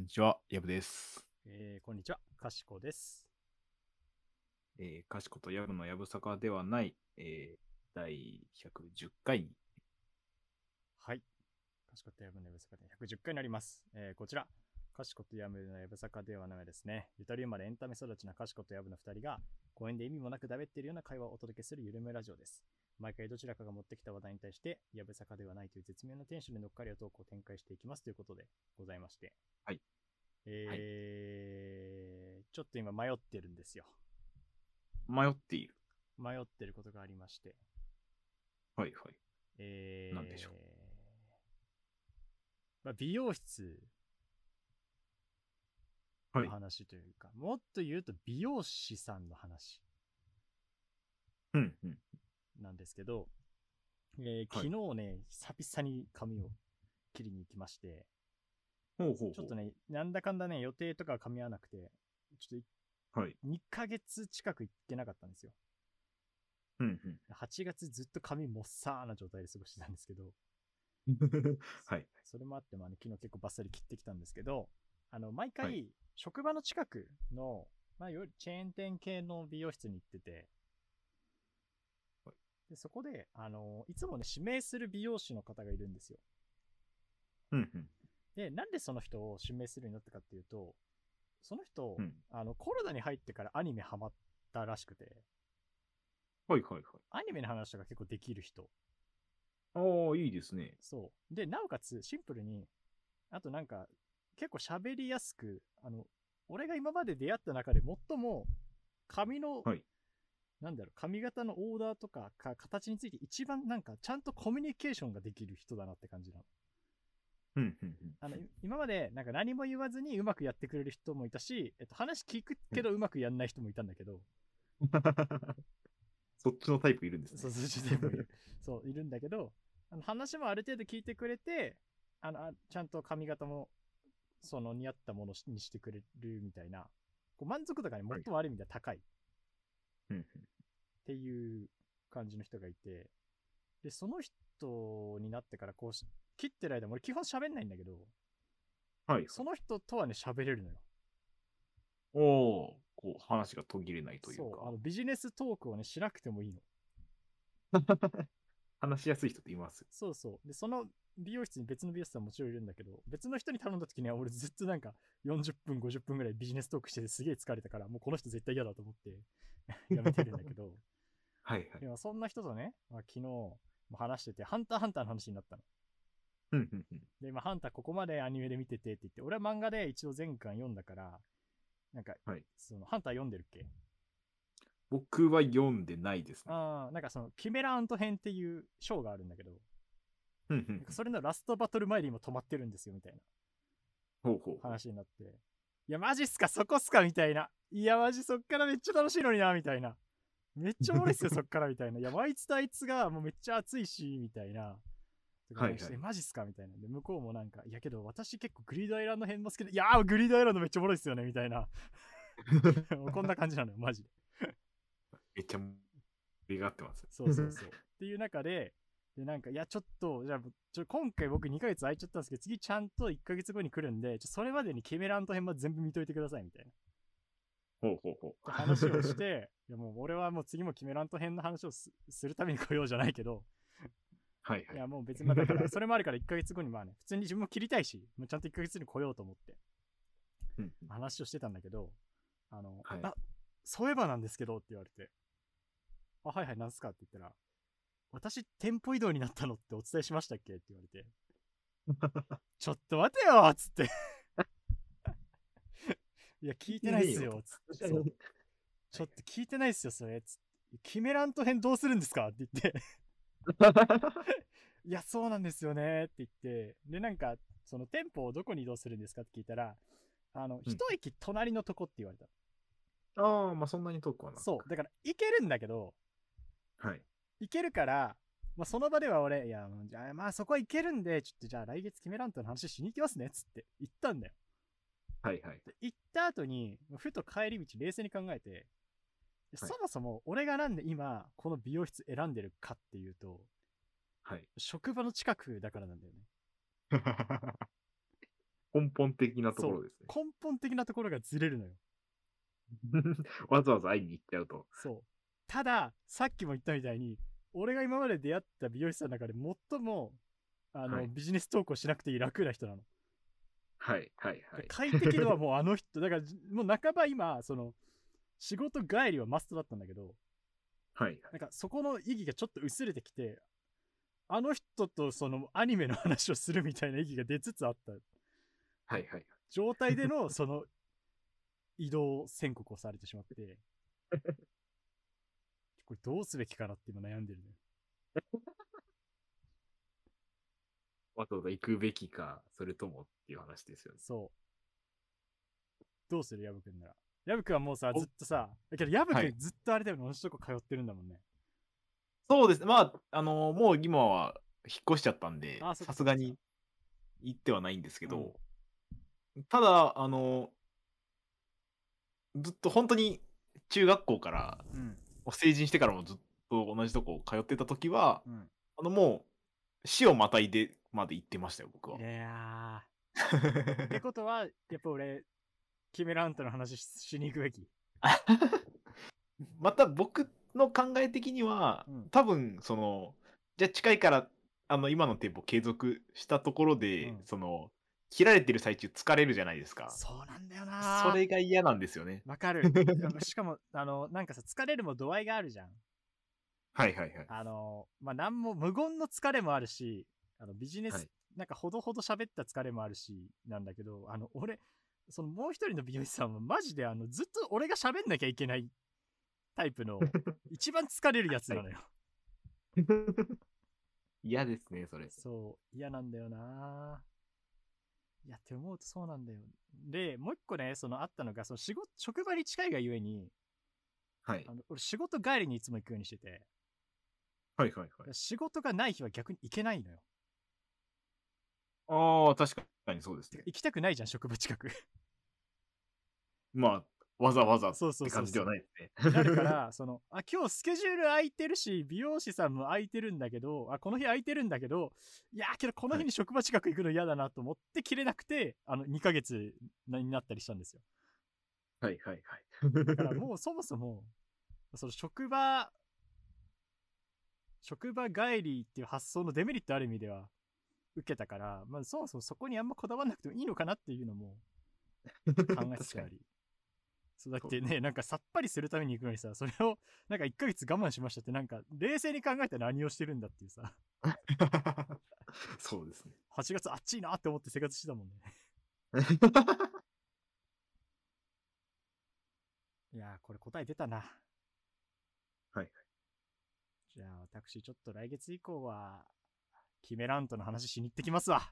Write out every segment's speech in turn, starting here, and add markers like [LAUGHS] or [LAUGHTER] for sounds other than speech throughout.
んにちは、やぶです。えーこんにちは、かしこです。えー、かしことやぶのやぶさかではない、えー、第110回に、はい。かしことやぶのやぶさかで110回になります。えーこちら、かしことやぶのやぶさかではないですね。ゆとり生まれエンタメ育ちなかしことやぶの2人が、公園で意味もなくだべっているような会話をお届けするゆるめラジオです。毎回どちらかが持ってきた話題に対して、やぶさかではないという絶妙なテンションで乗っかりをトークを展開していきますということでございまして。はい。えーちょっと今迷ってるんですよ。迷っている。迷ってることがありまして。はいはい。えー、なんでしょう？まあ、美容室はいの話というか、もっと言うと美容師さんの話うんうん。なんですけど、えー昨日ね、久々に髪を切りに行きまして、ほうほう。ちょっとね、なんだかんだね、予定とか噛み合わなくて、ちょっとはい。2ヶ月近く行ってなかったんですよ。うんうん。8月ずっと髪もっさーな状態で過ごしてたんですけど、[LAUGHS] はい。それもあって、まあね、昨日結構バッサリ切ってきたんですけど、あの、毎回、はい職場の近くの、まあ、よりチェーン店系の美容室に行ってて、はいでそこで、あの、いつもね、指名する美容師の方がいるんですよ。うんうん。で、なんでその人を指名するようになったかっていうと、その人、うんあの、コロナに入ってからアニメハマったらしくて、はいはいはい。アニメの話とか結構できる人。ああ、いいですね。そう。で、なおかつ、シンプルに、あとなんか、結構喋りやすく、あの、俺が今まで出会った中で最も、髪の、はいなんだろう、髪型のオーダーとかか形について一番なんか、ちゃんとコミュニケーションができる人だなって感じなの。うんうんうん。あの、い今までなんか何も言わずにうまくやってくれる人もいたし、えっと、話聞くけどうまくやんない人もいたんだけど、[LAUGHS] そっちのタイプいるんですね。そう、そっちでもいる。[LAUGHS] そう、いるんだけど、あの話もある程度聞いてくれて、あの、あちゃんと髪型も、その似合ったものにしてくれるみたいな、こう満足度がね、はい最もある意味では高いっ。ていう感じの人がいて、で、その人になってから、こうし、切ってる間も俺基本喋んないんだけど、はい。その人とはね、喋れるのよ。おお、こう、話が途切れないというそう、あのか。ビジネストークをね、しなくてもいいの。[LAUGHS] 話しやすい人っています。そうそう。で、その美容室に別の美容師さんもちろんいるんだけど、別の人に頼んだ時には俺ずっとなんか40分、50分ぐらいビジネストークしててすげえ疲れたから、もうこの人絶対嫌だと思って [LAUGHS] やめてるんだけど、[LAUGHS] はいはいで。もそんな人とね、まあ、昨日も話してて、ハンターハンターの話になったの。うんうんうん。で、まあ、ハンターここまでアニメで見ててって言って、俺は漫画で一応全巻読んだから、なんか、はいそのハンター読んでるっけ？僕は読んでないですね。ああ、なんかその、キメラアント編っていう章があるんだけど、うんうんそれのラストバトル前で今止まってるんですよ、みたいな。ほうほうほう。話になって、いや、マジっすか、そこっすか？みたいな。いや、マジそっからめっちゃ楽しいのにな、みたいな。めっちゃおもろいっすよ、そっから、みたいな。いや、あいつとあいつがもうめっちゃ熱いし、みたいな。とかはいはいマジっすか？みたいな。で、向こうもなんか、いやけど私結構グリードアイランド編も好きで、いやー、グリードアイランドめっちゃおもろいっすよね、みたいな。[LAUGHS] こんな感じなのよ、マジで。めっちゃ盛り上がってます。そうそうそう。っていう中で、で、なんか、いや、ちょっと、じゃあ、ちょ今回僕2ヶ月空いちゃったんですけど、次ちゃんと1ヶ月後に来るんで、ちょそれまでにキメラント編も全部見といてください、みたいな。ほうほうほう。話をして、いやもう俺はもう次もキメラント編の話をすするために来ようじゃないけど、はいはいい。やもう別にまあだから、それもあるから1ヶ月後にまあね、普通に自分も切りたいし、もうちゃんと1ヶ月に来ようと思って話をしてたんだけど、あの、はいあ、そういえばなんですけどって言われて、あ、はいはい、なんすかって言ったら、私、店舗移動になったのってお伝えしましたっけって言われて、[LAUGHS] ちょっと待てよっつって。[LAUGHS] いや、聞いてないっすよ、つって。ちょっと聞いてないっすよ、それ。つってキメラント編どうするんですかって言って。[LAUGHS] いや、そうなんですよねって言って。で、なんか、その店舗をどこに移動するんですかって聞いたら、あの、一駅隣のとこって言われた。ああ、まあそんなに遠くはなくそう。だから、行けるんだけど、はい。行けるから、まあ、その場では俺、いや、じゃあ、まあ、そこは行けるんで、ちょっとじゃあ来月キメラントの話しに行きますね、つって言ったんだよ。はいはい。で行った後に、ふと帰り道冷静に考えて、はいそもそも俺がなんで今、この美容室選んでるかっていうと、はい。職場の近くだからなんだよね。[LAUGHS] 根本的なところですね。根本的なところがずれるのよ。[LAUGHS] わざわざ会いに行っちゃうと。そう。ただ、さっきも言ったみたいに、俺が今まで出会った美容師さんの中で最も、あの、はいビジネス投稿しなくていい楽な人なの。はいはいはい。快適度はもうあの人、だから、もう半ば今、その、仕事帰りはマストだったんだけど、はいなんかそこの意義がちょっと薄れてきて、あの人とそのアニメの話をするみたいな意義が出つつあったはいはい。状態での [LAUGHS] その移動宣告をされてしまって、[LAUGHS] これどうすべきかなって今悩んでるのよ。わざわざ行くべきか、それともっていう話ですよね。そう。どうする？ヤブくんなら。ヤブくんはもうさ、おずっとさ、だけどヤブくはいんずっとあれだよ、同じとこ通ってるんだもんね。そうですね。まあ、あのもう今は引っ越しちゃったんであそっ、かさすがに行ってはないんですけど、ただ、あのずっと本当に中学校から、うん。成人してからもずっと同じとこ通ってた時は、うん。あのもう、死をまたいでまで行ってましたよ、僕は。いやー。[LAUGHS] ってことは、やっぱ俺、キメラントの話ししに行くべき。また僕の考え的には、うん。多分そのじゃあ近いからあの今の店舗継続したところで、うん。その切られてる最中疲れるじゃないですか。そうなんだよな。それが嫌なんですよね。わかる。[LAUGHS] しかも、あの、なんかさ、疲れるも度合いがあるじゃん。はいはいはい。あの、まあ、なんも、無言の疲れもあるし、あの、ビジネス、はい。なんかほどほど喋った疲れもあるし、なんだけど、あの、俺、そのもう一人の美容師さんはマジであの、ずっと俺が喋んなきゃいけないタイプの、[LAUGHS] 一番疲れるやつなのよ。[LAUGHS] 嫌ですねそれそう、嫌なんだよないや、って思うとそうなんだよ。で、もう一個ね、そのあったのが、その仕事、職場に近いがゆえに、はいあの俺仕事帰りにいつも行くようにしてて、はいはいはい仕事がない日は逆に行けないのよ。ああ確かにそうですね。行きたくないじゃん、職場近く。まあわざわざって感じではないですね。なるから、その、あ、今日スケジュール空いてるし、美容師さんも空いてるんだけど、あ、この日空いてるんだけど、いや、けどこの日に職場近く行くの嫌だなと思って切れなくて、あの、2ヶ月になったりしたんですよ。はいはいはい。だからもうそもそも、その職場、職場帰りっていう発想のデメリットある意味では受けたから、まあそもそもそこにあんまこだわらなくてもいいのかなっていうのも [LAUGHS] 考えつつあり。そうだってね、なんかさっぱりするために行くのにさ、それをなんか1ヶ月我慢しましたって、なんか冷静に考えたら何をしてるんだっていうさ、[LAUGHS] そうですね8月暑いなって思って生活してたもんね。[LAUGHS] いやー、これ答え出たな。はい。じゃあ、私、ちょっと来月以降は、キメラントの話しに行ってきますわ。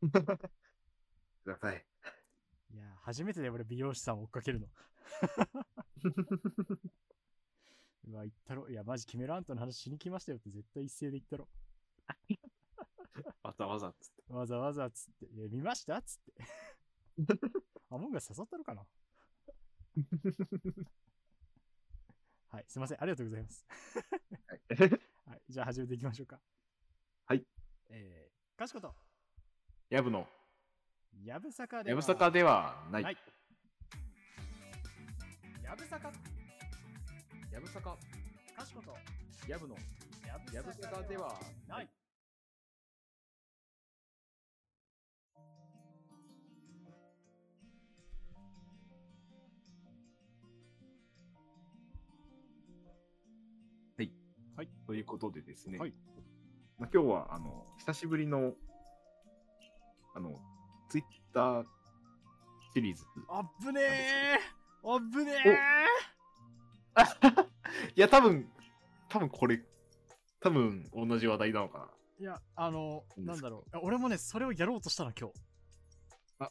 くださいいやー、初めてで俺、美容師さんを追っかけるの。[LAUGHS] うわ、言ったろ。いや、マジ、キメラントの話しに来ましたよって絶対一斉で言ったろ。わざわざっつってわざわざっつって。いや、見ましたっつって。アモンガス誘ったのかなはい、すいません。ありがとうございます。はい、じゃあ始めていきましょうか。はい。えー、かしこと、やぶの。やぶさかではやぶさかではない。ない。やぶさか、やぶさか。かしこと、やぶのやぶさかではない。ということでですね、はいまあ、今日はあの久しぶりのあのツイッターシリーズあっぶねー。あっぶね [LAUGHS] いや多分多分これ多分同じ話題なのかーいや、あの、なんだろう。俺もね、それをやろうとしたの、今日。な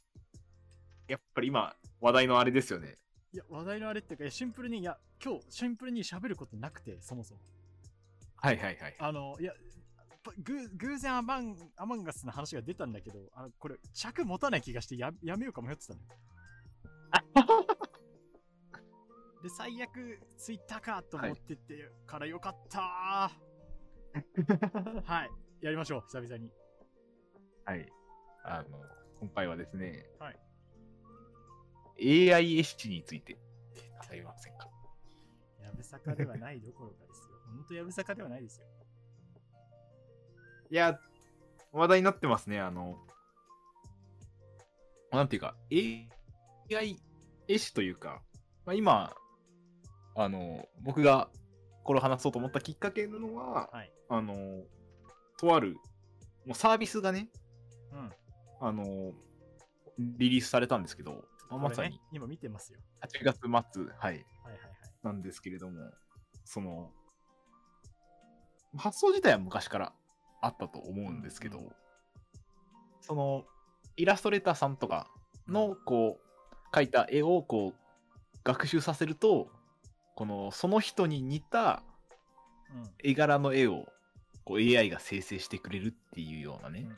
やっぱり今話題のあれですよね。いや、話題のあれっていうか、シンプルに、いや、今日、シンプルに喋ることなくて、そもそも。はいはいはい。あの、いや、偶然アマンアマンガスの話が出たんだけど、あのこれ、尺持たない気がしてややめようか迷ってたのよ。[LAUGHS] で、最悪、ツイッターかと思っててからよかったー [LAUGHS] はい、やりましょう、久々に。はい。あの、今回はですね、はい AI 絵師について語りませんか？やぶさかではないどころかですよ。本当やぶさかではないですよ。いや、話題になってますね。あの、なんていうか、AI 絵師というか、まあ、今、あの、僕がこれを話そうと思ったきっかけなのは、はい。あの、とある、もうサービスがね、うん。あの、リリースされたんですけど、まあまさに今見てますよ。8月末、はい、はいはいはい。なんですけれども、その、発想自体は昔からあったと思うんですけど、うんうんその、イラストレーターさんとかの、こう、描いた絵を、こう、学習させると、この、その人に似たうん。絵柄の絵を、こう、AI が生成してくれるっていうようなねうんうん、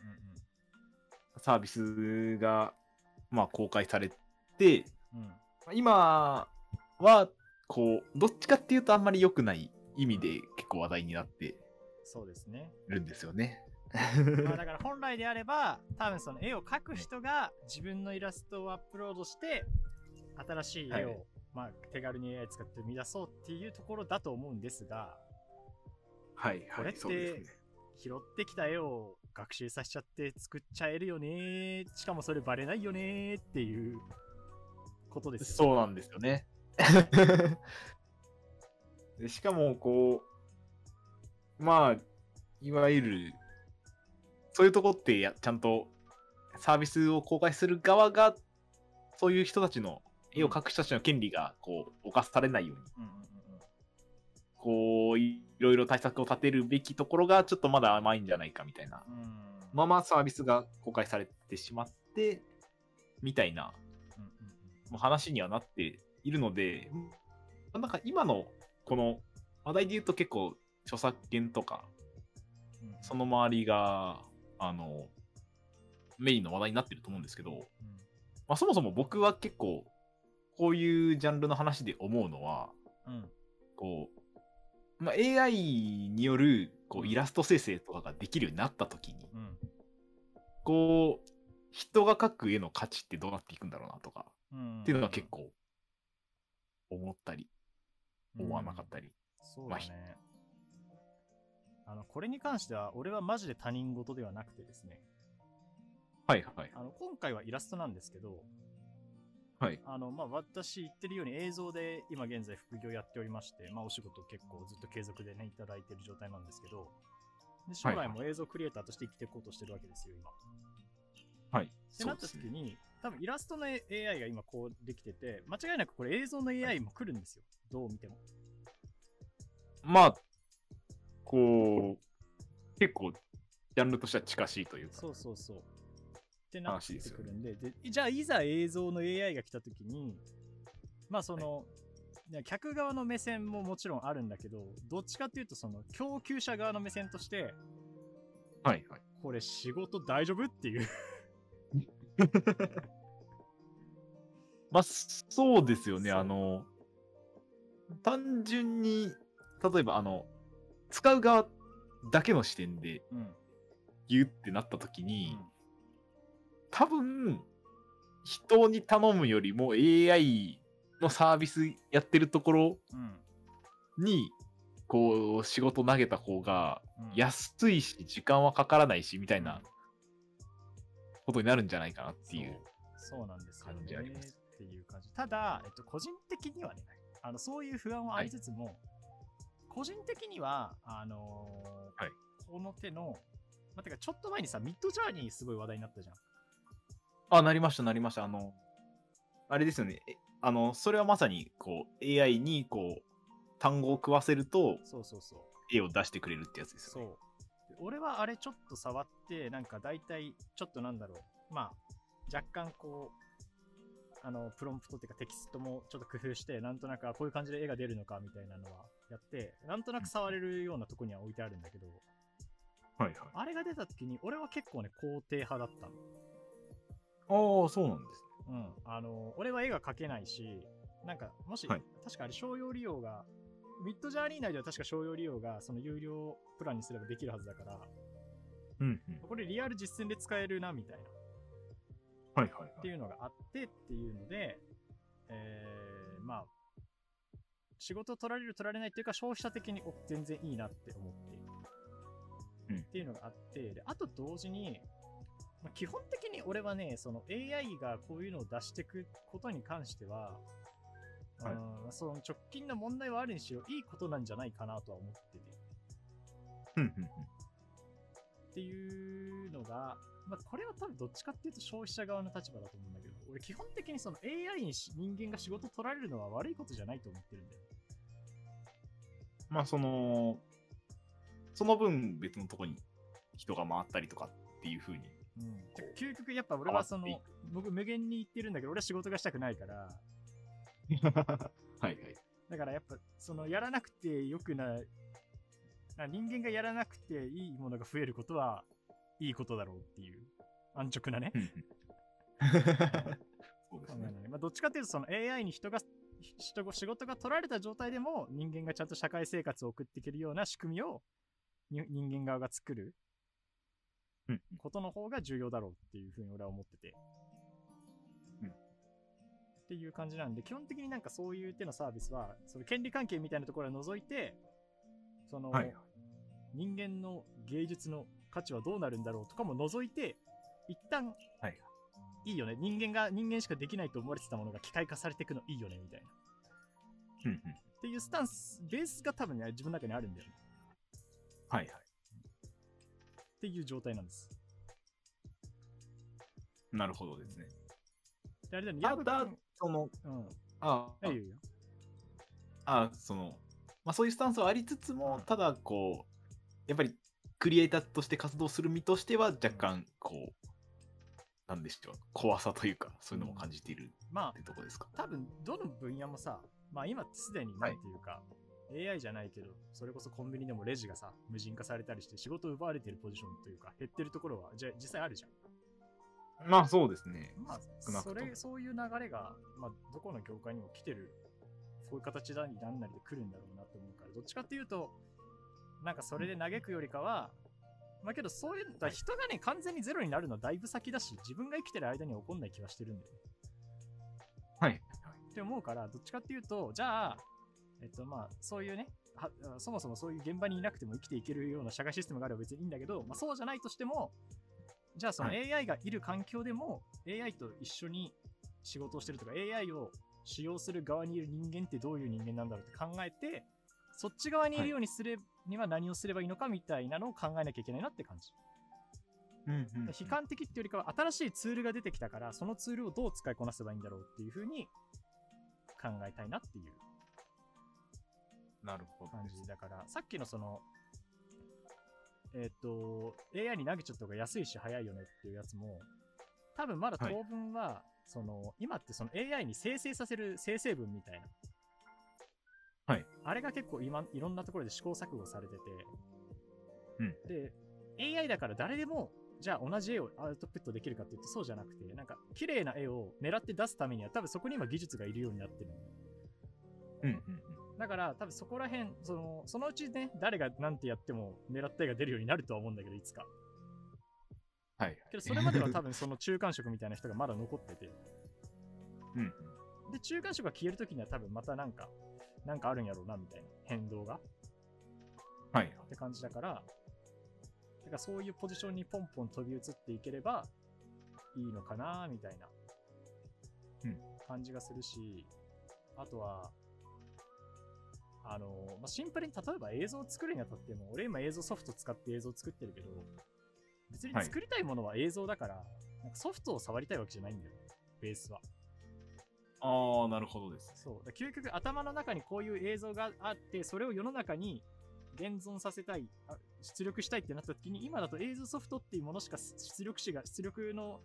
サービスが、まあ、公開されて、うん。うん。今は、こう、どっちかっていうとあんまり良くない意味で結構話題になってそうですね。るんですよね。[LAUGHS] まあだから本来であれば、多分その絵を描く人が自分のイラストをアップロードして、新しい絵を、はいまあ手軽に AI 使って生み出そうっていうところだと思うんですが、はい、これって。拾ってきた絵を学習させちゃって作っちゃえるよねしかもそれバレないよねっていうことですよ、そうなんですよね。[LAUGHS] でしかも、こう、まあ、いわゆる、そういうとこってやちゃんとサービスを公開する側が、そういう人たちの、絵を描く人たちの権利が、こう、侵されないように、うんうんうんうんこう、いろいろ対策を立てるべきところが、ちょっとまだ甘いんじゃないかみたいな。うん。ままサービスが公開されてしまって、みたいなうんうんもう話にはなっているので、なんか今のこの話題で言うと結構著作権とか、その周りが、あの、メインの話題になってると思うんですけど、うんまあ、そもそも僕は結構、こういうジャンルの話で思うのは、うん。こう、まあ、AI によるこうイラスト生成とかができるようになった時に、うん。こう、人が描く絵の価値ってどうなっていくんだろうなとか、うんっていうのは結構思ったり、思わなかったり。そうだね。あの、これに関しては、俺はマジで他人事ではなくてですね、はいはい。あの、今回はイラストなんですけど、はい。あの、まあ、私言ってるように映像で今現在副業やっておりまして、まあ、お仕事結構ずっと継続でね、いただいてる状態なんですけど、で将来も映像クリエイターとして生きていこうとしてるわけですよ、今。はい。ってなった時に、多分イラストの AI が今こうできてて、間違いなくこれ映像の AI も来るんですよ。どう見ても。まあ、こう、結構、ジャンルとしては近しいというか。そうそうそう。ってなってくるんでで、じゃあいざ映像の AI が来た時に、まあその、ね客側の目線ももちろんあるんだけど、どっちかっていうとその供給者側の目線として、はいはい。これ仕事大丈夫っていう。[LAUGHS] まあ、そうですよね。あの、単純に、例えば、あの、使う側だけの視点でうん。言うってなった時に、うん多分、人に頼むよりも AI のサービスやってるところうん。に、こう、仕事投げた方がうん安いし、時間はかからないし、みたいなことになるんじゃないかなっていう。そうそうなんですよ、ね。感じありますっていう感じ。ただ、えっと、個人的にはね、あのそういう不安はありつつも、個人的には、あのーはいこの手の、まあ、てか、ちょっと前にさ、ミッドジャーニーすごい話題になったじゃん。あ、なりました、なりました。あの、あれですよね。えあの、それはまさに、こう、AI に、こう、単語を食わせると、そうそうそう。絵を出してくれるってやつですそうよね。。で俺はあれちょっと触って、なんか大体、ちょっとなんだろう。まあ、若干こう、あの、プロンプトっていうかテキストもちょっと工夫して、なんとなく、あこういう感じで絵が出るのかみたいなのはやって、なんとなく触れるようなとこには置いてあるんだけど、はいはい。あれが出た時に、俺は結構ね、肯定派だったの。ああ、そうなんですうん。あの、俺は絵が描けないし、なんか、もし、はい確かあれ商用利用が、ミッドジャーニー内では確か商用利用が、その有料プランにすればできるはずだから、ね。うんうん。これリアル実践で使えるな、みたいな。はいはいはい。っていうのがあってっていうので、えー、まあ、仕事取られる取られないっていうか消費者的にお全然いいなって思っている。うんっていうのがあって、であと同時に、まあ、基本的に俺はね、その AI がこういうのを出していくことに関しては、はいうんその直近の問題はあるにしろいいことなんじゃないかなとは思ってて。っていうのが、まあ、これは多分どっちかっていうと消費者側の立場だと思うんだ俺基本的にその AI にし人間が仕事取られるのは悪いことじゃないと思ってるんだよ。まあその、その分別のとこに人が回ったりとかっていう風に。うん、究極やっぱ俺はその僕無限に言ってるんだけど俺は仕事がしたくないから [LAUGHS] はいはい。だからやっぱそのやらなくてよくないあ人間がやらなくていいものが増えることはいいことだろうっていう安直なねまあ、どっちかっていうとその AI に人が人が仕事が取られた状態でも人間がちゃんと社会生活を送っていけるような仕組みをに人間側が作ることの方が重要だろうっていうふうに俺は思ってて。うん。っていう感じなんで、基本的になんかそういう手のサービスは、その権利関係みたいなところを除いて、その、人間の芸術の価値はどうなるんだろうとかも除いて、一旦、はいいいよね。人間が、人間しかできないと思われてたものが機械化されていくのいいよね、みたいな。っていうスタンス、ベースが多分ね、自分の中にあるんだよね。はいはい。っていう状態なんです。なるほどですね。であれだよね、ただ君、その、うん。あいいよいいよ。あ、その、まあそういうスタンスはありつつも、うんただこう、やっぱりクリエイターとして活動する身としては若干こう、なんでしょう、怖さというか、そういうのも感じているまあっ、てとこですか。多分どの分野もさ、まあ今すでになんていうか、AI じゃないけど、それこそコンビニでもレジがさ、無人化されたりして仕事を奪われてるポジションというか、減ってるところは、じゃ実際あるじゃん。まあそうですね。まあ、少なくともそれ、そういう流れが、まあ、どこの業界にも来てる、そういう形だになんなりで来るんだろうなと思うから、どっちかっていうと、なんかそれで嘆くよりかは、まあけどそういう、だ人がね、完全にゼロになるのはだいぶ先だし、自分が生きてる間には起こんない気はしてるんだよね。はい。って思うから、どっちかっていうと、じゃあ、えっとまあ、そういうね、はそもそもそういう現場にいなくても生きていけるような社会システムがあれば別にいいんだけど、まあ、そうじゃないとしても、じゃあそのは AI がいる環境でも、AI と一緒に仕事をしてるとか、AI を使用する側にいる人間ってどういう人間なんだろうって考えて、そっち側にいるようにすれ、には何をすればいいのかみたいなのを考えなきゃいけないなって感じ。うんうんうん悲観的っていうよりかは新しいツールが出てきたからそのツールをどう使いこなせばいいんだろうっていうふうに考えたいなっていうなるほど感。じだからさっきのそのえっ、と AI に投げちゃった方が安いし早いよねっていうやつも多分まだ当分は、その今ってその AI に生成させる生成文みたいなはいあれが結構今いろんなところで試行錯誤されてて、うん。で AI だから誰でもじゃあ同じ絵をアウトプットできるかっていうとそうじゃなくてなんか綺麗な絵を狙って出すためには多分そこに今技術がいるようになってる。うんうんだから多分そこら辺そのそのうちね誰が何てやっても狙った絵が出るようになるとは思うんだけどいつか。はいはい。けどそれまでは [LAUGHS] 多分その中間色みたいな人がまだ残ってて。うんうん。で中間色が消えるときには多分またなんかなんかあるんやろうなみたいな変動がはいはい。って感じだから、だからそういうポジションにポンポン飛び移っていければいいのかなみたいなうん感じがするし、あとは、あの、まあ、シンプルに例えば映像を作るにあたっても、俺今映像ソフト使って映像作ってるけど、別にはい作りたいものは映像だから、なんかソフトを触りたいわけじゃないんだよ、ベースは。ああ、なるほどです。そう。だ究極頭の中にこういう映像があって、それを世の中に現存させたい、あ出力したいってなった時に、今だと映像ソフトっていうものしか出力詞が、出力の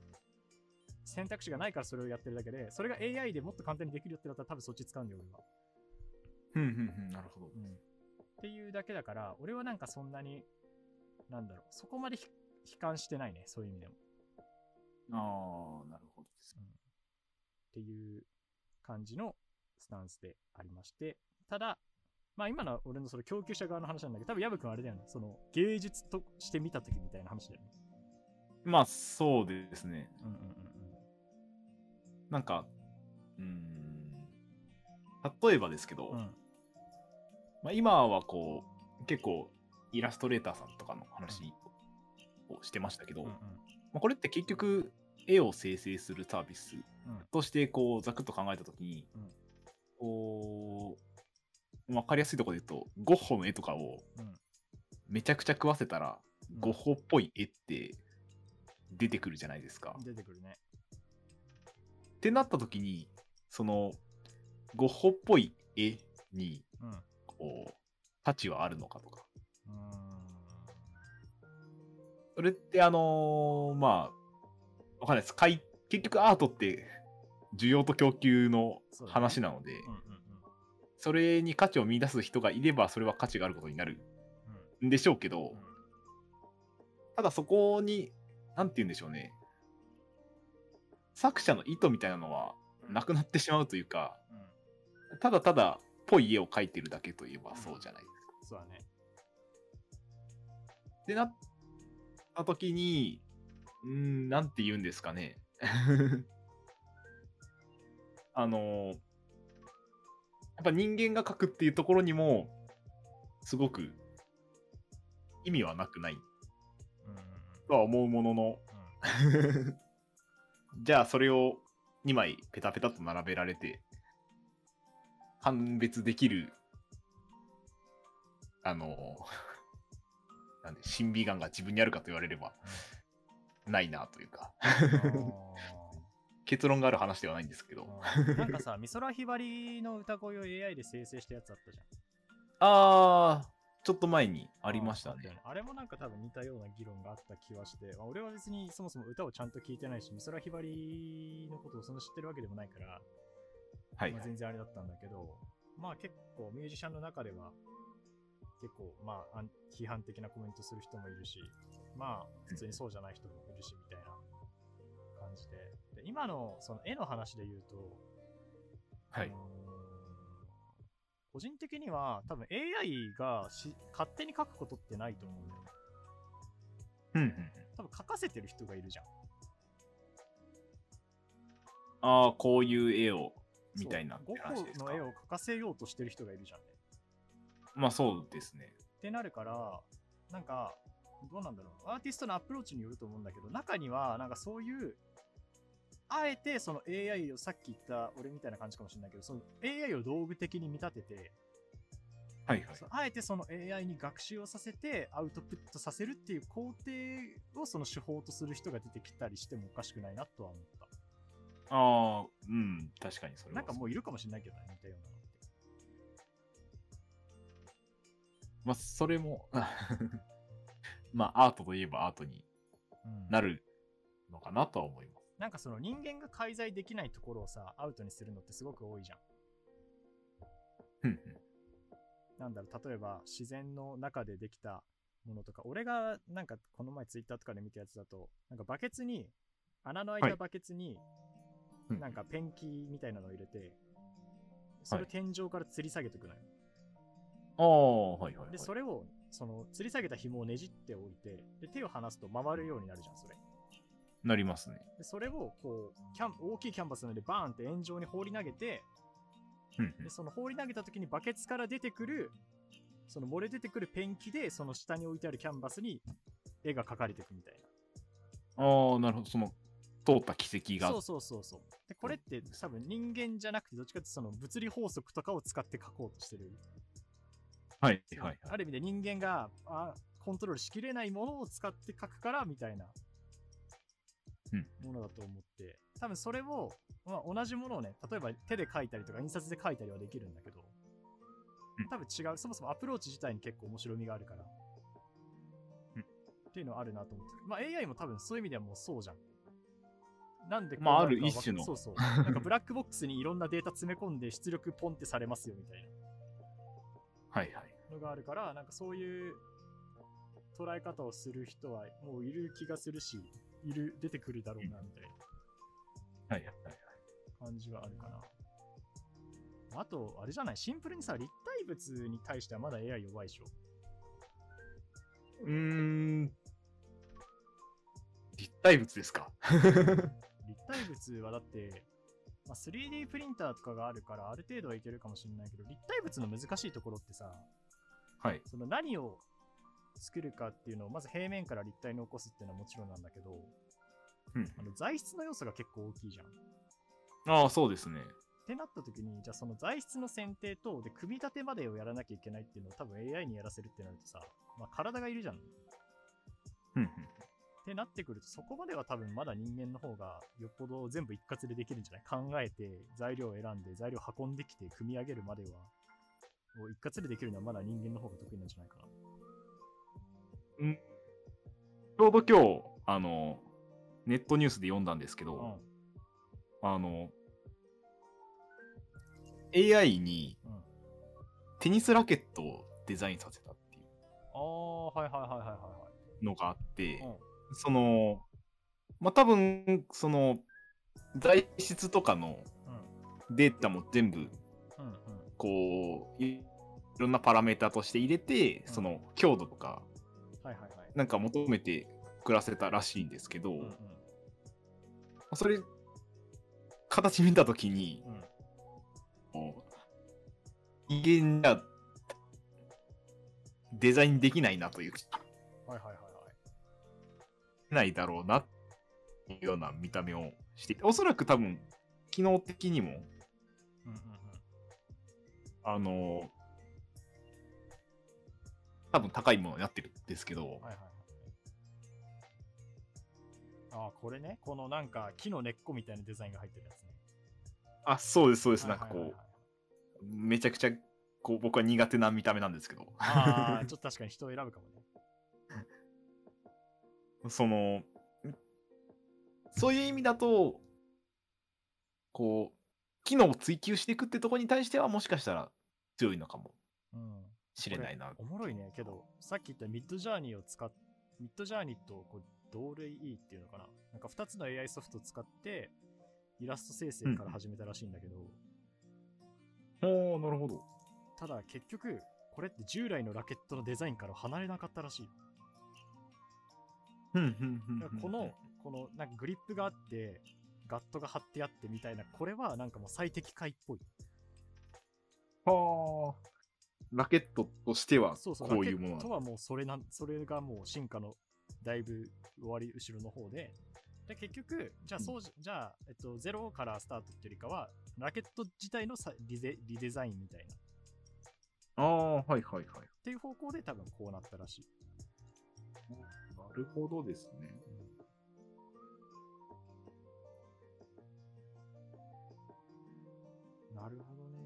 選択肢がないからそれをやってるだけで、それが AI でもっと簡単にできるよってなったら多分そっち使うんだよ、俺は。うんうんうん。なるほど。うん。っていうだけだから、俺はなんかそんなに、なんだろう、そこまでひ悲観してないね、そういう意味でも。ああ、なるほどです。っていう感じのスタンスでありまして、ただ、まあ今のは俺のその供給者側の話なんだけど、多分ヤブ君はあれだよね、その芸術として見た時みたいな話だよね。まあ、そうですね。うんうんうんうん。なんか、うーん、例えばですけど、うん。まあ、今はこう、結構イラストレーターさんとかの話をしてましたけど、うんうんまあ、これって結局、絵を生成するサービスうんとして、こう、ざくっと考えたときに、うんこう、わかりやすいところで言うと、ゴッホの絵とかをうんめちゃくちゃ食わせたら、うんゴッホっぽい絵って出てくるじゃないですか。出てくるね。ってなったときに、その、ゴッホっぽい絵に、こう、価値はあるのかとか。それってあのーまあ、わかんないです。買い結局アートって需要と供給の話なので、うんうんそれに価値を見出す人がいれば、それは価値があることになるうんんでしょうけど、うんただそこに、なんて言うんでしょうね。作者の意図みたいなのはうんなくなってしまうというか、うんただただぽい絵を描いてるだけといえばそうじゃないですか。そうだね。ってなった時に、うーん、なんて言うんですかね。[LAUGHS] あのーやっぱ人間が描くっていうところにも、すごく意味はなくない。とは思うものの、じゃあそれを2枚ペタペタと並べられて、判別できる、あのーなんで、審美眼が自分にあるかと言われれば、ないなというか、うん結論がある話ではないんですけど。なんかさ、美空ひばりの歌声を AI で生成したやつあったじゃん。あー、ちょっと前にありましたねあれもなんか多分似たような議論があった気はして、まあ、俺は別にそもそも歌をちゃんと聞いてないし、美空ひばりのことをそんな知ってるわけでもないから、はいまあ、。全然あれだったんだけど、まあ結構ミュージシャンの中では、結構まあ批判的なコメントする人もいるし、まあ普通にそうじゃない人もいるしみたいな感じで。で今のその絵の話で言うと、はいあ。のー個人的には多分 AI がし勝手に描くことってないと思うんだよね。うんうんうん多分描かせてる人がいるじゃん。あー、こういう絵を、みたいなってそうゴッ話ですかホの絵を描かせようとしてる人がいるじゃんね。まあそうですね。ってなるから、なんか、どうなんだろう。アーティストのアプローチによると思うんだけど、中には、なんかそういう、あえてその AI をさっき言った俺みたいな感じかもしれないけど、その AI を道具的に見立てて、はいはい。あえてその AI に学習をさせてアウトプットさせるっていう工程をその手法とする人が出てきたりしてもおかしくないなとは思った。ああ、うん、確かにそれは。なんかもういるかもしれないけどね、似たようなまあ、それも、[LAUGHS] まあ、アートといえばアートにうんなるのかなとは思います。なんかその人間が介在できないところをさ、アウトにするのってすごく多いじゃん。なんだろう、例えば自然の中でできたものとか、俺がなんかこの前ツイッターとかで見たやつだと、なんかバケツに、穴の開いはいたバケツに、うんなんかペンキみたいなのを入れて、それを天井から吊り下げていくのよ。ああ、はいはい、はい。で、それを、その吊り下げた紐をねじっておいて、で、手を離すと回るようになるじゃん、それ。なりますね。で、それをこう、キャン大きいキャンバスなのでバーンって円状に放り投げて、で、その放り投げた時にバケツから出てくる、その漏れ出てくるペンキで、その下に置いてあるキャンバスに絵が描かれていくみたいな。ああ、なるほど。その、通った軌跡が。そうそうそうそう。で、これって多分人間じゃなくて、どっちかってその物理法則とかを使って描こうとしてる。はいはいはい。ある意味で人間があコントロールしきれないものを使って描くからみたいなうんものだと思って、多分それを、まあ、同じものをね、例えば手で描いたりとか印刷で描いたりはできるんだけどうん、多分違う、そもそもアプローチ自体に結構面白みがあるから、うんっていうのはあるなと思って。まあ AI も多分そういう意味ではもうそうじゃん。なんでまあある一種のそうそう。なんかブラックボックスにいろんなデータ詰め込んで出力ポンってされますよみたいな。はいはい。のがあるから、なんかそういう捉え方をする人はもういる気がするし、いる、出てくるだろうな、みたいなはいはいはい。感じはあるかな。あと、あれじゃない、シンプルにさ、立体物に対してはまだ AI 弱いでしょ。うーん。立体物ですか？[LAUGHS] 立体物はだって、まあ、3D プリンターとかがあるから、ある程度はいけるかもしれないけど、立体物の難しいところってさ、はい。その何を作るかっていうのを、まず平面から立体に起こすっていうのはもちろんなんだけど、うん。あの材質の要素が結構大きいじゃん。っああ、そうですね。てなった時に、じゃあその材質の選定と、で、組み立てまでをやらなきゃいけないっていうのを多分 AI にやらせるってなるとさ、まあ、体がいるじゃん。うん。ってなってくると、そこまでは多分まだ人間の方がよっぽど全部一括でできるんじゃない？考えて、材料を選んで、材料を運んできて、組み上げるまでは、を一括でできるのはまだ人間の方が得意なんじゃないかな。うん。ちょうど今日、あの、ネットニュースで読んだんですけど、うん。あの、AI にうん。テニスラケットをデザインさせたっていああ、はいはいはいはいはいのがあって、い。うん。その、まあ、多分、その、材質とかのうん。データも全部。こう、いいろんなパラメータとして入れて、うんその、強度とか。なんか求めて暮らせたらしいんですけど。それ、形見たときに、人間じゃデザインできないなという、はいはいはいはい。ないだろうなっていうような見た目をしていて、おそらく多分、機能的にも、うんうんうん。あの、多分高いものになってるんですけど、はいはいはい。ああ、これね？このなんか木の根っこみたいなデザインが入ってるやつね。あ、そうです、そうです。なんかこう、めちゃくちゃ、こう、僕は苦手な見た目なんですけど、ああ、ちょっと確かに人を選ぶかもね。その、そういう意味だと、こう、機能を追求していくってところに対しては、もしかしたら強いのかもうん。しれないな。おもろいね。けど、さっき言ったミッドジャーニーを使っ、ミッドジャーニーとこう同類いいっていうのかな。なんか2つの AI ソフトを使って、イラスト生成から始めたらしいんだけど、おー、なるほど。ただ結局、これって従来のラケットのデザインから離れなかったらしい。この、このなんかグリップがあって、ガットが貼ってあってみたいな、これはなんかもう最適解っぽい。はあ。ラケットとしては、こういうものラケットはもうそれなん、それがもう進化のだいぶ終わり後ろの方で、で結局、じゃあそうじ、じゃあ、えっと、ゼロからスタートっていうよりかは、ラケット自体のさリゼリデザインみたいな。っああ、はいはいはい。ていう方向で多分こうなったらしい。なるほどですね。なるほどね。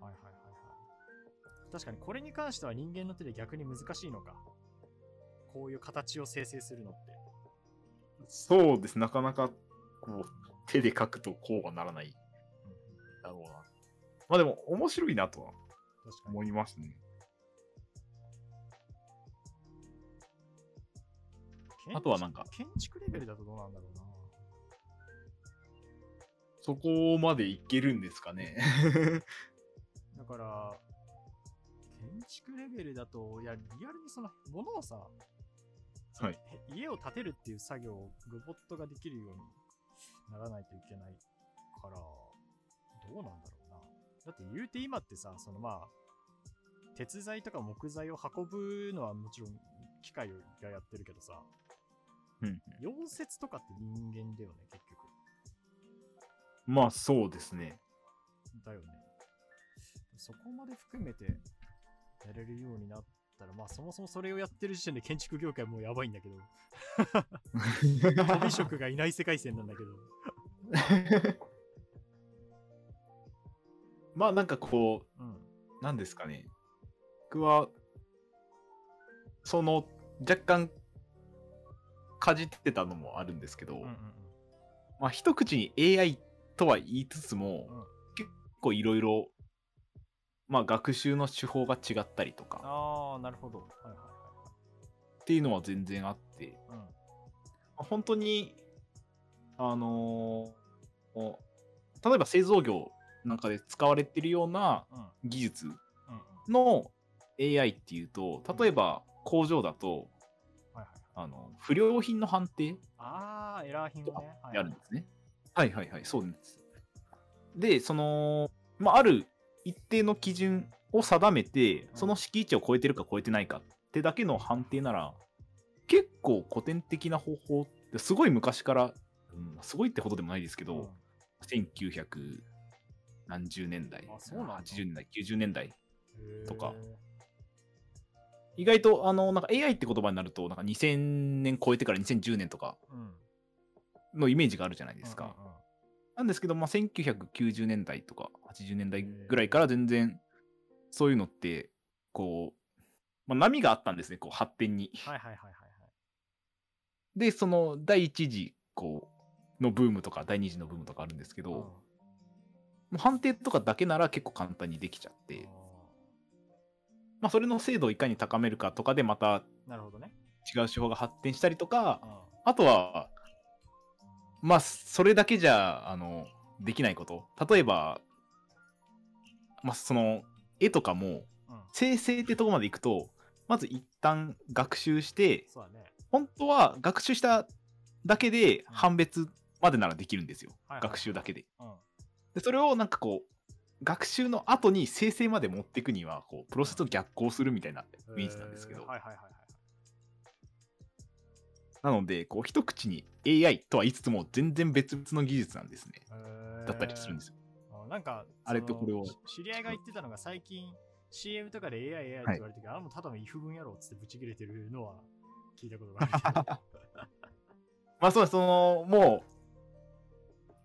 はいはいはいはい。確かにこれに関しては人間の手で逆に難しいのか。こういう形を生成するのって。そうです。なかなか、こう、手で書くとこうはならないだろうな。まあでも、面白いなとは確かに。思いますね。あとはなんか建築レベルだとどうなんだろうな。そこまでいけるんですかね。[LAUGHS] だから、建築レベルだと、いや、リアルにその、ものをさ、はいへ家を建てるっていう作業をロボットができるようにならないといけないから、どうなんだろうな。だって言うて今ってさ、そのまあ、鉄材とか木材を運ぶのはもちろん機械がやってるけどさ、うん、溶接とかって人間だよね、結局。まあそうですね。だよね。そこまで含めてやれるようになったら、まあそもそもそれをやってる時点で建築業界もうやばいんだけど、飛び職がいない世界線なんだけど。[LAUGHS] まあなんかこう、うん。なんですかね。僕は、その、若干、かじってたのもあるんですけど、うんうんうん。まあ一口に AI とは言いつつも、うん結構いろいろ、まあ学習の手法が違ったりとかああ、なるほど。はいはいっていうのは全然あって、はい。うん。まあ本当に、あのーお例えば製造業なんかで使われてるようなうん。技術。の AI っていうと、例えば工場だと、はいはい。あの不良品の判定ああ、エラー品ね。はいやるんですね。はいはいはい、そうです。で、その、まあ、ある一定の基準を定めて、その敷地を超えてるか超えてないかってだけの判定なら、結構古典的な方法って、すごい昔から、うん、すごいってほどでもないですけど、うん1900何十年代、あそうなんだ80年代、90年代、とか意外とあのなんか AI って言葉になると、なんか2000年超えてから2010年とかうん。のイメージがあるじゃないですか。うんうんうんなんですけど、まあ、1990年代とか80年代ぐらいから全然そういうのって、こう、まあ、波があったんですね、こう発展に。はいはいはいはいはい。で、その第一次こうのブームとか第二次のブームとかあるんですけど、うんもう判定とかだけなら結構簡単にできちゃって、まあ、それの精度をいかに高めるかとかでまたなるほどね。違う手法が発展したりとか、うんあとは、まあ、それだけじゃ、あの、できないこと。例えば、まあ、その、絵とかも、うん。生成ってとこまで行くと、まず一旦学習して、ね。本当は学習しただけで判別までならできるんですよ。はいはい学習だけで。うん。で、それをなんかこう、学習の後に生成まで持っていくには、こう、プロセスを逆行するみたいなイメージなんですけど。はいはいはいはい。なので、こう、一口に AI とは言いつつも、全然別々の技術なんですね。だったりするんですよ。あなんか、あれとこれを知り合いが言ってたのが最近 CM とかで AI、AI って言われてるけど、あれもただの if 文やろっつってブチ切れてるのは聞いたことがある。[LAUGHS] まあそうその、も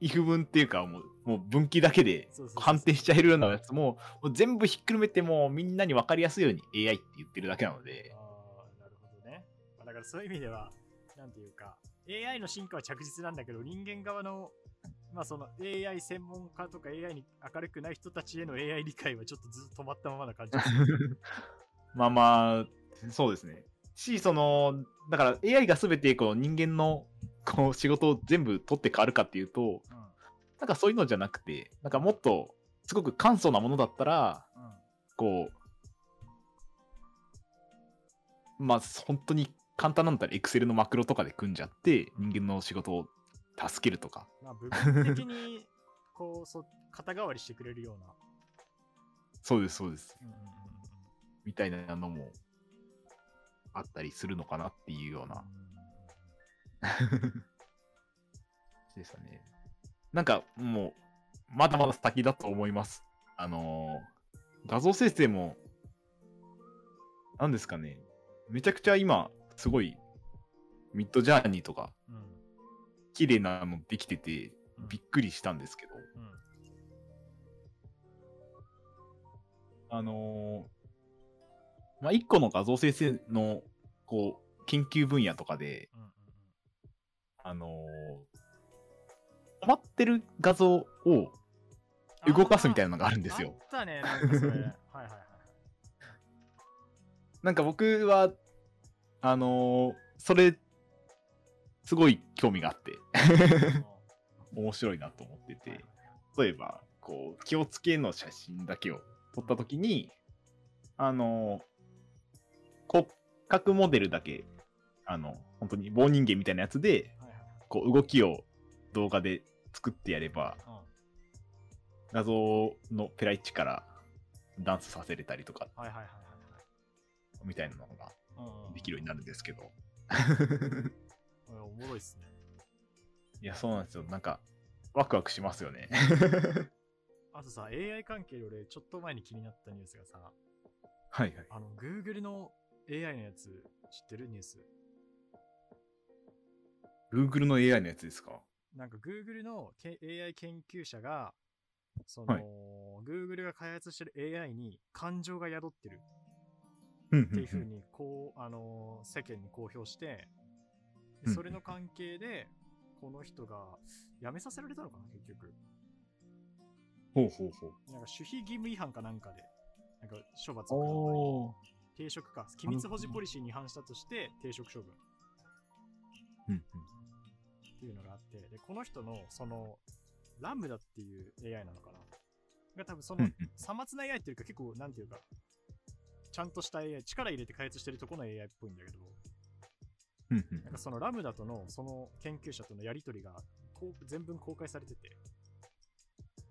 う、if 文っていうか、もう、もう分岐だけで判定しちゃえるようなやつも、もう全部ひっくるめて、もうみんなに分かりやすいように AI って言ってるだけなので、ああ、なるほどね。まあ、だからそういう意味では、なんていうか、AI の進化は着実なんだけど、人間側の、まあその AI 専門家とか AI に明るくない人たちへの AI 理解はちょっとずっと止まったままな感じがする。[LAUGHS] まあまあ、そうですね。し、その、だから AI が全てこう人間のこう仕事を全部取って変わるかっていうと、うん。なんかそういうのじゃなくて、なんかもっとすごく簡素なものだったら、うん。こう、まあ本当に簡単なんだったら Excel のマクロとかで組んじゃって、人間の仕事を助けるとか、まあ部分的に、こう、そ肩代わりしてくれるような。そうです、そうです。うんうんうんうんみたいなのもあったりするのかなっていうような。[LAUGHS] でしたね。なんかもう、まだまだ先だと思います。あのー画像生成も、なんですかね、めちゃくちゃ今、すごい、ミッドジャーニーとか、うん綺麗なのできてて、うん。びっくりしたんですけど、うん。あのーまあ、一個の画像生成の、こう、研究分野とかで、うんうん。あのー止まってる画像をうん動かすみたいなのがあるんですよ。あったね、なんかそれ。はいはいはいはい。なんか僕は、あのーそれ、すごい興味があって、面白いなと思ってうんて、例えば、こう、気をつけの写真だけを撮ったときに、あのー骨格モデルだけ、あの、本当に棒人間みたいなやつで、こう、動きを動画で作ってやれば、はい画像のペライチからダンスさせれたりとか、はいはいはいみたいなのがはい。できるようになるんですけど。う [LAUGHS] んおもろいっすね。いや、そうなんですよ。なんか、ワクワクしますよね。[LAUGHS] [LAUGHS] あとさ、AI 関係で俺、ちょっと前に気になったニュースがさ、はいはい。あの、Google の AI のやつ知ってるニュース？Google の AI のやつですか？なんか Google のけ AI 研究者が、その、はい。Google が開発してる AI に感情が宿ってる。うんっていうふうに、こう、あのー世間に公表して、それの関係で、この人が辞めさせられたのかな、結局。ほうほうほう。なんか守秘義務違反かなんかで、なんか処罰を。停職か、機密保持ポリシーに違反したとして停職処分。うんうのがあって、で、この人の、その、ラムダっていう AI なのかな？が多分そのさまつな AI っていうか結構、なんていうか、ちゃんとした AI、力入れて開発してるところの AI っぽいんだけど、なんかそのラムダとの、その研究者とのやりとりがこう全文公開されてて、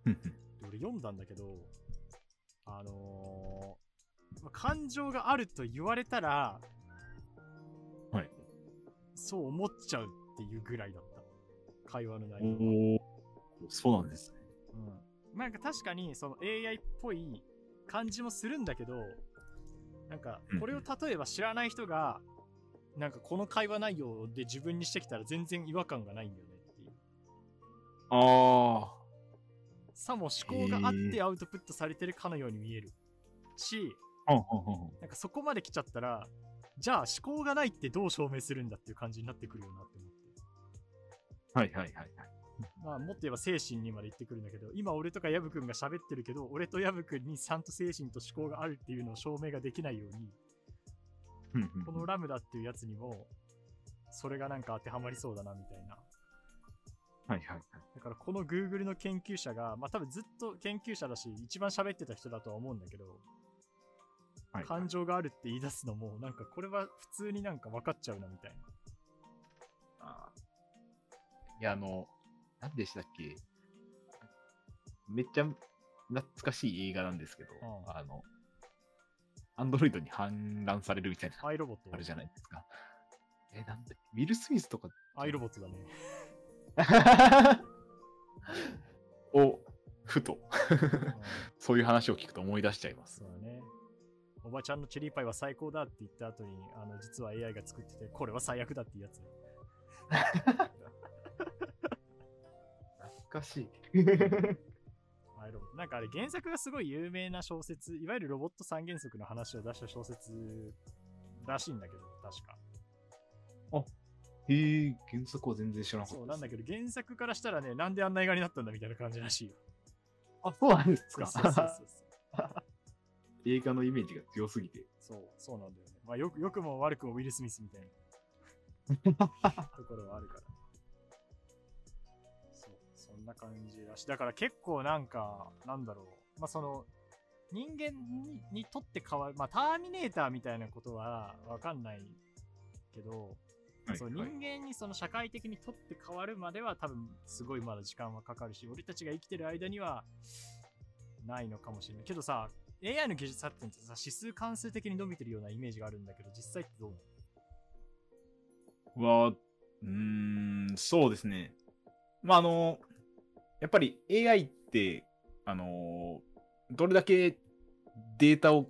で俺読んだんだけど、あのーまあ感情があると言われたら、はい。そう思っちゃうっていうぐらいだった。会話の内容そうなんですね。うん。なんか確かにその AI っぽい感じもするんだけど、なんかうんこれを例えば知らない人が、なんかこの会話内容で自分にしてきたら全然違和感がないんだよねっていう。あさも思考があってアウトプットされてるかのように見えるし、なんかそこまで来ちゃったら、じゃあ思考がないってどう証明するんだっていう感じになってくるよなって。はいはいはいはい。まあもっと言えば精神にまで言ってくるんだけど、今俺とかヤブくんが喋ってるけど、俺とヤブくんにちゃんと精神と思考があるっていうのを証明ができないように、うんうんこのラムダっていうやつにも、それがなんか当てはまりそうだなみたいな。はいはいはい。だからこの Google の研究者が、まあ多分ずっと研究者だし、一番喋ってた人だとは思うんだけど、はい感情があるって言い出すのも、なんかこれは普通になんか分かっちゃうなみたいな。いや、あの、何でしたっけめっちゃ懐かしい映画なんですけど、うんあの、アンドロイドに反乱されるみたいな、アイロボット。あるじゃないですか。え、なんだウィル・スミスとかアイロボットだね。[LAUGHS] を、ふと、うんそういう話を聞くと思い出しちゃいます。そうだね。おばちゃんのチェリーパイは最高だって言った後に、あの、実は AI が作ってて、これは最悪だっていうやつ。[LAUGHS] 懐かしい。[LAUGHS] なんかあれ、原作がすごい有名な小説、いわゆるロボット三原則の話を出した小説らしいんだけど、確か。へえ、原作は全然知らなかった。そうなんだけど、原作からしたらね、なんであんな映画になったんだみたいな感じらしいよ。あ、そうなんですか？そうそうそうそう。[LAUGHS] 映画のイメージが強すぎて。そう、そうなんだよね。まあ、よく、よくも悪くもウィル・スミスみたいなところはあるから。な感じだし、だから結構なんか、なんだろう。まあ、その、人間ににとって変わる、まあ、ターミネーターみたいなことはわかんないけど、そう人間にその社会的にとって変わるまでは多分すごいまだ時間はかかるし、俺たちが生きてる間にはないのかもしれない。けどさ、AI の技術発展ってさ、指数関数的に伸びてるようなイメージがあるんだけど、実際ってどうなの？は、うーん、そうですね。まあ、あの、やっぱり AI って、あの、どれだけデータを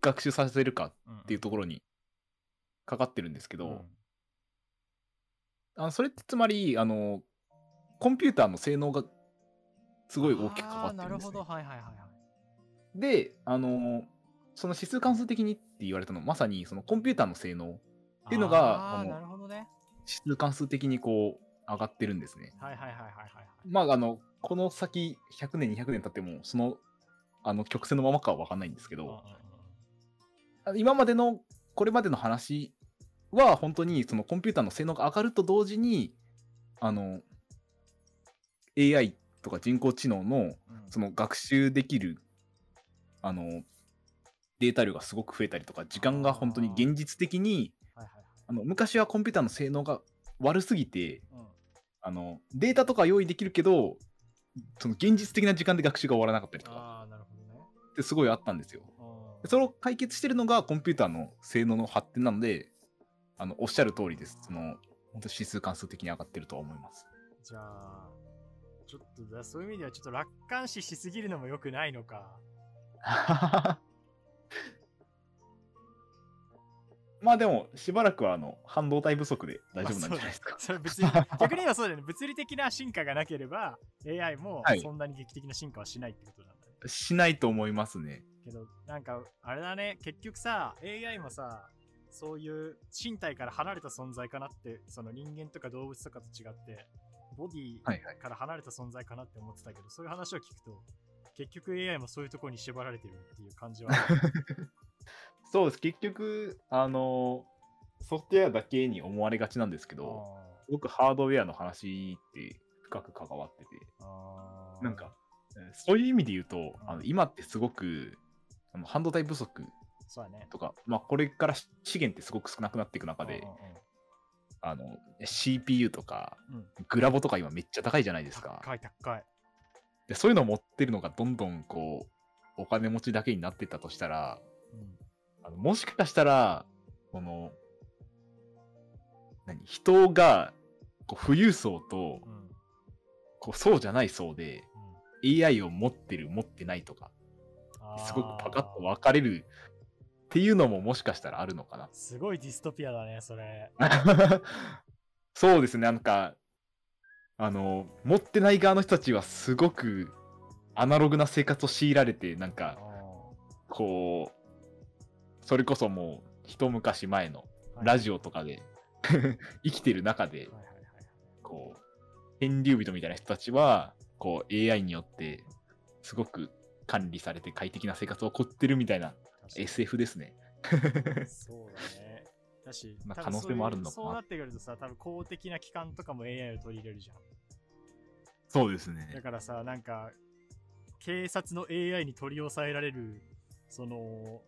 学習させるかっていうところにかかってるんですけど、あのそれってつまり、あの、コンピューターの性能がすごい大きく関わってるんです、ね。あーなるほど、はいはいはいはい。で、あの、その指数関数的にって言われたのは、まさにそのコンピューターの性能、っていうのがあーあのなるほどね。指数関数的にこう、上がってるんですね。はいはいはいはいはいはい。まあ、あの、この先100年、200年経っても、その、あの、曲線のままかは分かんないんですけど、今までの、これまでの話は、本当に、そのコンピューターの性能が上がると同時に、あの、AI とか人工知能の、うんその学習できる、あの、データ量がすごく増えたりとか、時間が本当に現実的に。あの昔はコンピューターの性能が悪すぎて、うんあの、データとか用意できるけど、その現実的な時間で学習が終わらなかったりとかああ、なるほどね。ってすごいあったんですよ。それを解決してるのがコンピューターの性能の発展なので、あのおっしゃる通りです。その本当指数関数的に上がってるとは思います。じゃあ、ちょっとだ、そういう意味ではちょっと楽観視しすぎるのも良くないのか。[LAUGHS] まあでも、しばらくはあの半導体不足で大丈夫なんじゃないですか。それ別に、逆に言えばそうだよね。物理的な進化がなければ、AI もはいそんなに劇的な進化はしないってことなんだね。しないと思いますね。けど、なんか、あれだね、結局さ、AI もさ、そういう身体から離れた存在かなって、その人間とか動物とかと違って、ボディはいはい。から離れた存在かなって思ってたけど、そういう話を聞くと、結局 AI もそういうところに縛られてるっていう感じは。[LAUGHS] そうです。結局、あの、ソフトウェアだけに思われがちなんですけど、すごくハードウェアの話って深く関わってて、なんか、えーそういう意味で言うと、あうんの今ってすごくあの半導体不足そうだね。とか、まあ、これから資源ってすごく少なくなっていく中であの、CPU とか、うん。グラボとか今めっちゃ高いじゃないですか。高い高い。でそういうのを持ってるのがどんどんこう、お金持ちだけになってったとしたら、うん。あのもしかしたら、この、何、人が、こう富裕層と、うん。こうそうじゃない層で、うん。AI を持ってる、持ってないとか、すごくパカッと分かれるっていうのももしかしたらあるのかな。すごいディストピアだね、それ。[LAUGHS] そうですね、なんか、あの、持ってない側の人たちはすごくアナログな生活を強いられて、なんか、こう、それこそもう一昔前のラジオ。オとかで [LAUGHS] 生きてる中で。こう、天竜人みたいな人たちは、こう AI によってすごく管理されて快適な生活を送ってるみたいな SF ですね。そうだね。だし、[LAUGHS] まあ可能性もあるのかなそうなってくるとさ、多分公的な機関とかも AI を取り入れるじゃん。そうですだね。からさ、なんか、警察の AI に取り押さえられる、その、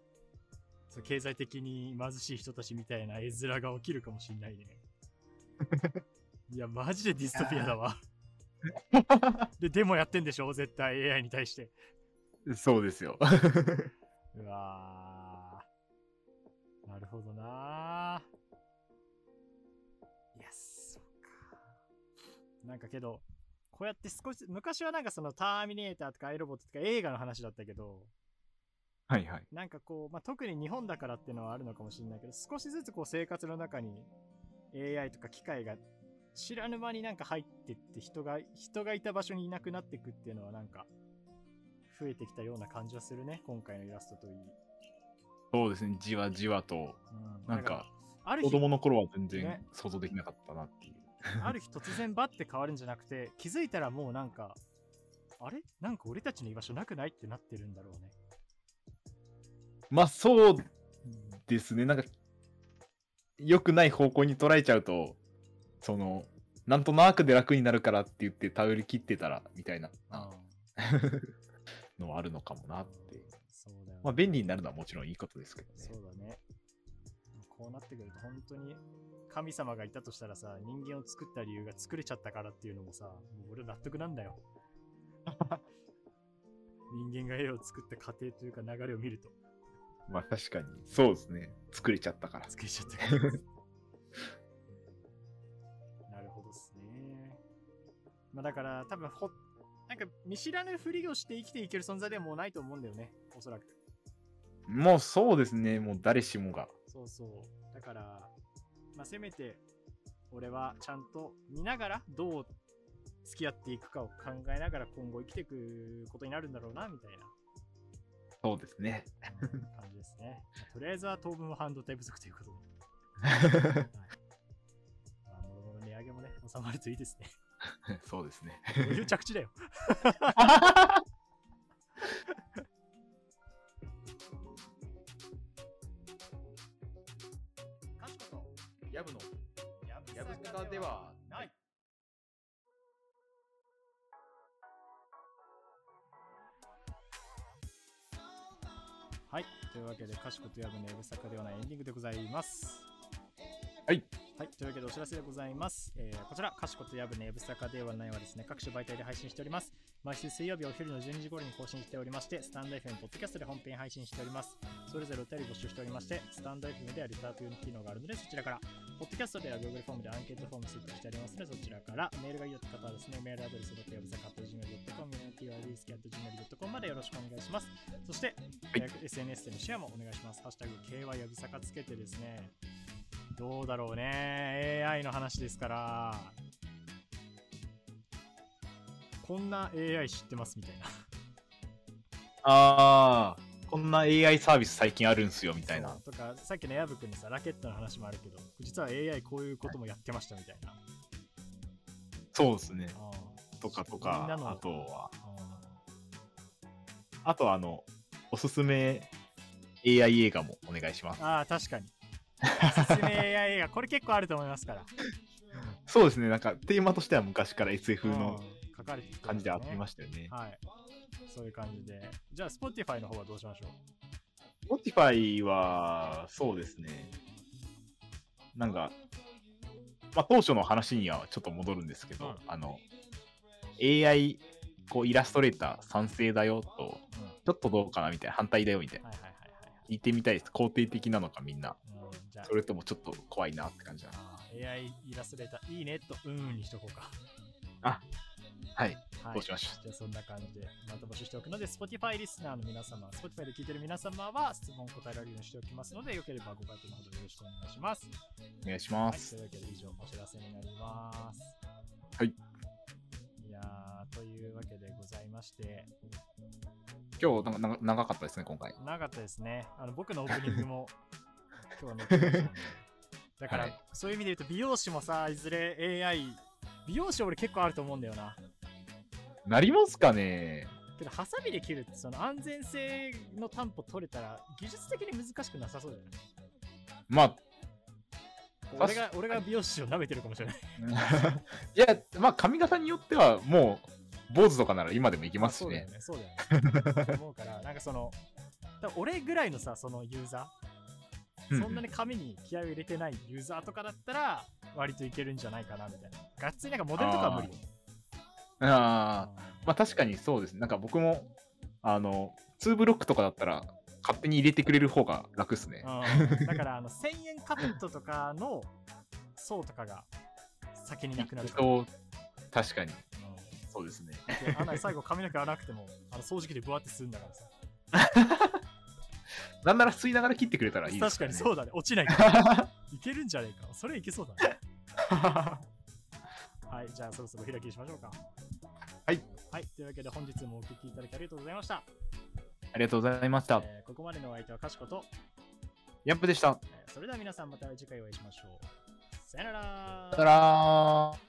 そう経済的に貧しい人たちみたいな絵面が起きるかもしんないね。[LAUGHS] いや、マジでディストピアだわ。[LAUGHS] で、デモやってんでしょ？絶対 AI に対して。そうですよ。[LAUGHS] うわー。なるほどなー。いや、そっか。なんかけど、こうやって少し、昔はなんかそのターミネーターとかアイロボットとか映画の話だったけど、はいはい。なんかこう、まあ、特に日本だからっていうのはあるのかもしれないけど、少しずつこう生活の中に AI とか機械が知らぬ間になんか入ってって人が、人がいた場所にいなくなっていくっていうのはなんか増えてきたような感じはするね、今回のイラストといい。そうですね、じわじわと。うん、なんか、ある日、子供の頃は全然ね想像できなかったなっていう。ある日突然バッて変わるんじゃなくて、気づいたらもうなんか、あれ？なんか俺たちの居場所なくないってなってるんだろうね。まあそううんですね、なんか、良くない方向に捉えちゃうと、その、なんとなくで楽になるからって言って頼り切ってたら、みたいなあ [LAUGHS] のはあるのかもなって。そうだよ、ね。まあ便利になるのはもちろんいいことですけどね。そうだね。こうなってくると本当に神様がいたとしたらさ、人間を作った理由が作れちゃったからっていうのもさ、もう俺納得なんだよ。[LAUGHS] 人間が絵を作った過程というか流れを見るとまあ確かに、そうですね。作れちゃったから。作れちゃったから。なるほどっすね。まあだから多分ほ、なんか見知らぬふりをして生きていける存在ではもうないと思うんだよね、おそらく。もうそうですね、もう誰しもが。そうそう。だから、まあ、せめて、俺はちゃんと見ながらどう付き合っていくかを考えながら今後生きていくことになるんだろうな、みたいなそうですね。感じですね。とりあえずは当分は半導体不足ということで。[LAUGHS] はいまあ、もろもろ値上げもね、収まるといいですね。[LAUGHS] そうですね。どういう着地だよ。かしこと、やぶの、やぶやぶさかではというわけで、かしことやぶのやぶさかではないエンディングでございます。はい。はい。というわけで、お知らせでございます。えーこちら、かしことやぶのやぶさかではないはですね、各種媒体で配信しております。毎週水曜日お昼の12時頃に更新しておりまして、スタンド FM、ポッドキャストで本編配信しております。それぞれお便り募集しておりまして、スタンド FM ではレターという機能があるので、そちらから、ポッドキャストでは Google フォームでアンケートフォーム設置してありますので、そちらからメールがいいよって方はですね、メールアドレスがやぶさか .gmail.com、trdsk.gmail.com までよろしくお願いします。そして、はいえー SNS でのシェアもお願いします。ハッシュタグ KY やぶさかつけてですね、どうだろうね、AI の話ですから、こんな AI 知ってますみたいな。ああ、こんな AI サービス最近あるんすよ、みたいな。とか、さっきのヤブ君のさ、ラケットの話もあるけど、実は AI こういうこともやってましたみたいな。そうですね。とかとか、あとは、ああとあの、おすすめ AI 映画もお願いします。あー、確かに。おすすめ AI 映画、これ結構あると思いますから。[LAUGHS] そうですね、なんかテーマとしては昔から SF のかれてきて感じであってまししたよね。た。はい。そういう感じで。じゃあ、Spotify の方はどうしましょう？Spotify は、そうですね。なんか、まあ、当初の話にはちょっと戻るんですけど、うんあの、AI、こう、イラストレーター賛成だよと、うんちょっとどうかなみたいな、反対だよみたいな。はいはいはいはい聞いてみたいです。肯定的なのかみんな。はい。うん、それともちょっと怖いなって感じだな。AI イラストレーターいいねとうんにしとこうか。はい。はいしましょじゃあそんな感じでまた募集しておくので、Spotify リスナーの皆様、Spotify で聞いてる皆様は質問答えられるようにしておきますので、よければご回答のほどよろしくお願いします。う。お願いしまはい、す。というわけで以上お知らせになります。はい。いやー、というわけでございまして、今日なんか長長かったですね、今回。長かったですね。あの僕のオープニングも [LAUGHS] 今日は載ってましたので。だから、はいそういう意味で言うと、美容師もさ、いずれ AI、美容師俺結構あると思うんだよな。なりますかね？けど、ハサミで切るって、その安全性の担保取れたら、技術的に難しくなさそうだよね。まあ、俺が俺が美容師を舐めてるかもしれない。[LAUGHS] いや、まあ髪型によってはもう、坊主とかなら今でもいけますしね。そうだよね、そうだよね。思うから、なんかその、俺ぐらいのさ、そのユーザー、うんそんなに紙に気合を入れてないユーザーとかだったら、割といけるんじゃないかなみたいな。がっつりなんかモデルとかは無理よ。ああ、まあ確かにそうですね。なんか僕も、あの、2ブロックとかだったら、勝手に入れてくれる方が楽っすね。うんだからあの1000円カペットとかの層とかが先になくなるか確かに、うんそうですね。であんなに最後髪の毛洗わなくてもあの掃除機でブワってするんだからさ。なんなら吸いながら切ってくれたらいいです確かにね。そうだね。落ちないから。[LAUGHS] いけるんじゃねえか。それいけそうだね。[LAUGHS] はい、じゃあそろそろ開きにしましょうか。はい。はい、というわけで本日もお聞きいただきありがとうございました。ありがとうございました。えーここまでのお相手はかしこと、ヤンプでした。えーそれでは皆さんまた次回お会いしましょう。さよならさよなら